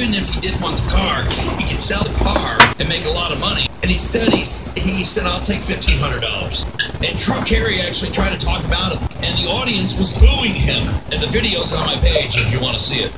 even if he didn't want the car, he could sell the car and make a lot of money. And instead, he, said, he said, I'll take $1,500. And Drew Carey actually tried to talk about it, and the audience was booing him. And the video's on my page if you want to see it.